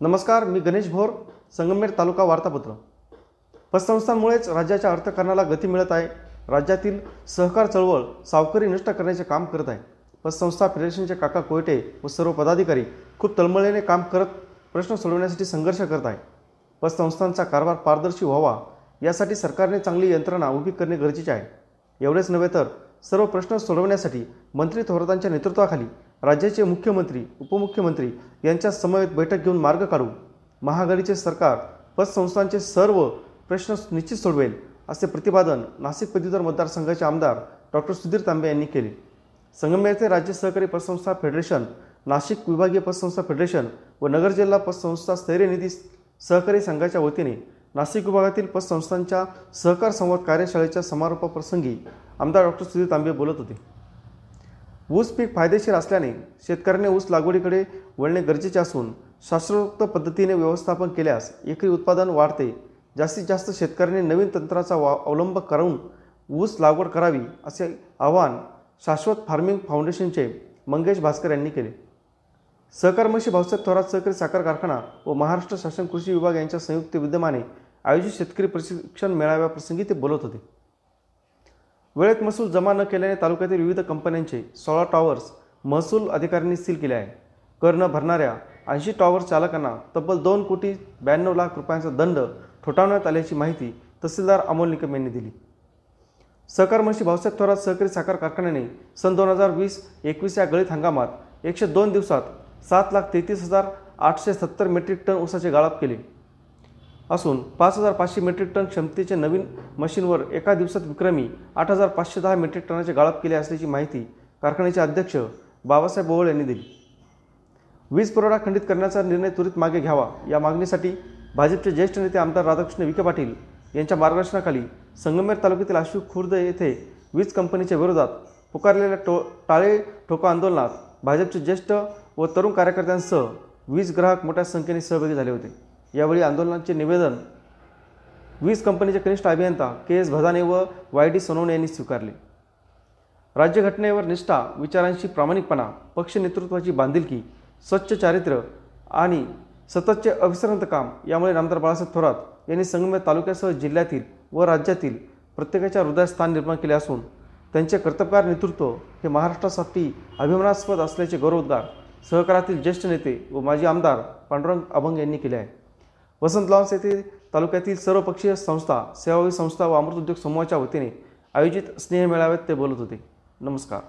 नमस्कार मी गणेश भोर संगमेर तालुका वार्तापत्र. पतसंस्थांमुळेच राज्याच्या अर्थकारणाला गती मिळत आहे. राज्यातील सहकार चळवळ सावकारी नष्ट करण्याचे काम करत आहे. पतसंस्था फेडरेशनचे काका कोयटे व सर्व पदाधिकारी खूप तळमळीने काम करत प्रश्न सोडवण्यासाठी संघर्ष करत आहे. पतसंस्थांचा कारभार पारदर्शी व्हावा यासाठी सरकारने चांगली यंत्रणा उभी करणे गरजेचे आहे. एवढेच नव्हे तर सर्व प्रश्न सोडवण्यासाठी मंत्री थोरातांच्या नेतृत्वाखाली राज्याचे मुख्यमंत्री उपमुख्यमंत्री यांच्या समवेत बैठक घेऊन मार्ग काढू महाआघाडीचे सरकार पतसंस्थांचे सर्व प्रश्न निश्चित सोडवेल असे प्रतिपादन नाशिक पदवीधर मतदारसंघाचे आमदार डॉक्टर सुधीर तांबे यांनी केले. संगमेर राज्य सहकारी पतसंस्था फेडरेशन नाशिक विभागीय पतसंस्था फेडरेशन व नगर जिल्हा पतसंस्था स्थैर्य निधी सहकारी संघाच्या वतीने नाशिक विभागातील पतसंस्थांच्या सहकार संवाद कार्यशाळेच्या समारोपाप्रसंगी आमदार डॉक्टर सुधीर तांबे बोलत होते. ऊस पीक फायदेशीर असल्याने शेतकऱ्याने ऊस लागवडीकडे वळणे गरजेचे असून शास्त्रोक्त पद्धतीने व्यवस्थापन केल्यास एकरी उत्पादन वाढते. जास्तीत जास्त शेतकऱ्यांनी नवीन तंत्राचा वा अवलंब करून ऊस लागवड करावी असे आवाहन शाश्वत फार्मिंग फाउंडेशनचे मंगेश भास्कर यांनी केले. सहकारमशी भाऊसाहेब थोरात सहकारी साखर कारखाना व महाराष्ट्र शासन कृषी विभाग यांच्या संयुक्त विद्यमाने आयोजित शेतकरी प्रशिक्षण मेळाव्याप्रसंगी ते बोलत होते. वेळेत महसूल जमा न केल्याने तालुक्यातील विविध कंपन्यांचे सोळा टॉवर्स महसूल अधिकाऱ्यांनी सील केले आहे. कर न भरणाऱ्या ऐंशी टॉवर चालकांना तब्बल दोन कोटी ब्याण्णव लाख रुपयांचा दंड ठोठावण्यात आल्याची माहिती तहसीलदार अमोल निकम यांनी दिली. सहकार मंत्री भाऊसाहेब थोरात सहकारी साखर कारखान्याने सन दोन हजार वीस एकवीस या गळीत हंगामात एकशे दोन दिवसात सात लाख तेहतीस हजार आठशे सत्तर मेट्रिक टन ऊसाचे गाळप केले. असून पाच हजार पाचशे मेट्रिक टन क्षमतेचे नवीन मशीनवर एका दिवसात विक्रमी आठ हजार पाचशे दहा मेट्रिक टनाचे गाळप केले असल्याची माहिती कारखान्याचे अध्यक्ष बाबासाहेब ओवळ यांनी दिली. वीज पुरवठा खंडित करण्याचा निर्णय त्वरित मागे घ्यावा या मागणीसाठी भाजपचे ज्येष्ठ नेते आमदार राधाकृष्ण विखे पाटील यांच्या मार्गदर्शनाखाली संगमेर तालुक्यातील आशू खुर्द येथे वीज कंपनीच्या विरोधात पुकारलेल्या टो टाळे ठोको आंदोलनात भाजपचे ज्येष्ठ व तरुण कार्यकर्त्यांसह वीज ग्राहक मोठ्या संख्येने सहभागी झाले होते. यावेळी आंदोलनाचे निवेदन वीज कंपनीचे कनिष्ठ अभियंता के एस भदाने व वाय डी सोनवणे यांनी स्वीकारले. राज्यघटनेवर निष्ठा विचारांशी प्रामाणिकपणा पक्ष नेतृत्वाची बांधिलकी स्वच्छ चारित्र्य आणि सततचे अविसरंत काम यामुळे नामदार बाळासाहेब थोरात यांनी संगमेर तालुक्यासह जिल्ह्यातील व राज्यातील प्रत्येकाच्या हृदयात स्थान निर्माण केले असून त्यांचे कर्तबगार नेतृत्व हे महाराष्ट्रासाठी अभिमानास्पद असल्याचे गौरवोद्गार सहकारातील ज्येष्ठ नेते व माजी आमदार पांडुरंग अभंग यांनी केले आहे. वसंत लॉन्स येथे तालुक्यातील सर्व पक्षीय संस्था सेवाभावी संस्था व अमृत उद्योग समूहाच्या वतीने आयोजित स्नेह मेळाव्यात ते बोलत होते. नमस्कार.